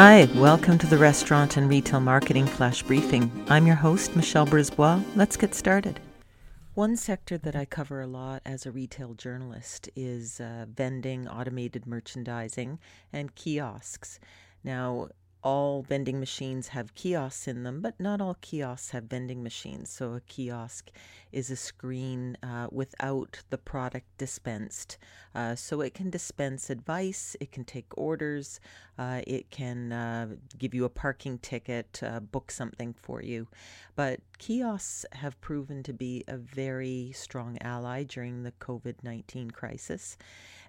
Hi, welcome to the Restaurant and Retail Marketing Flash Briefing. I'm your host, Michelle Brisbois. Let's get started. One sector that I cover a lot as a retail journalist is uh, vending, automated merchandising, and kiosks. Now, all vending machines have kiosks in them, but not all kiosks have vending machines. So, a kiosk is a screen uh, without the product dispensed. Uh, so, it can dispense advice, it can take orders, uh, it can uh, give you a parking ticket, uh, book something for you. But kiosks have proven to be a very strong ally during the COVID 19 crisis.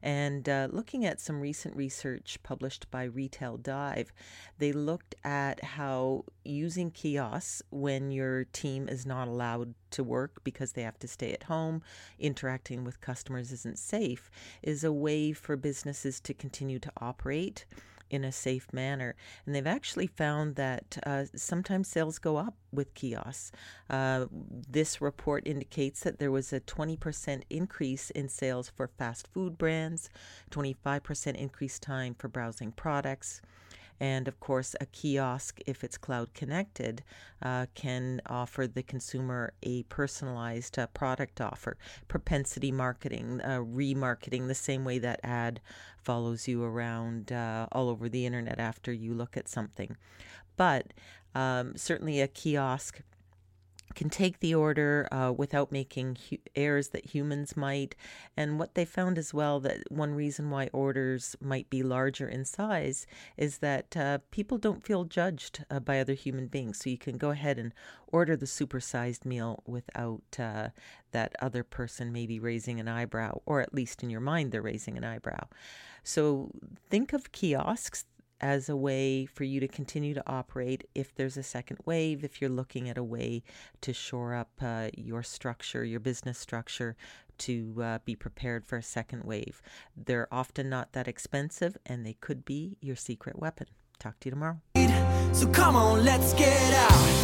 And uh, looking at some recent research published by Retail Dive, they looked at how using kiosks when your team is not allowed to work because they have to stay at home, interacting with customers isn't safe, is a way for businesses to continue to operate in a safe manner. And they've actually found that uh, sometimes sales go up with kiosks. Uh, this report indicates that there was a 20% increase in sales for fast food brands, 25% increased time for browsing products. And of course, a kiosk, if it's cloud connected, uh, can offer the consumer a personalized uh, product offer. Propensity marketing, uh, remarketing, the same way that ad follows you around uh, all over the internet after you look at something. But um, certainly a kiosk can take the order uh, without making hu- errors that humans might. And what they found as well that one reason why orders might be larger in size is that uh, people don't feel judged uh, by other human beings. So you can go ahead and order the supersized meal without uh, that other person maybe raising an eyebrow, or at least in your mind, they're raising an eyebrow. So think of kiosks as a way for you to continue to operate if there's a second wave, if you're looking at a way to shore up uh, your structure, your business structure, to uh, be prepared for a second wave. They're often not that expensive and they could be your secret weapon. Talk to you tomorrow. So come on, let's get out.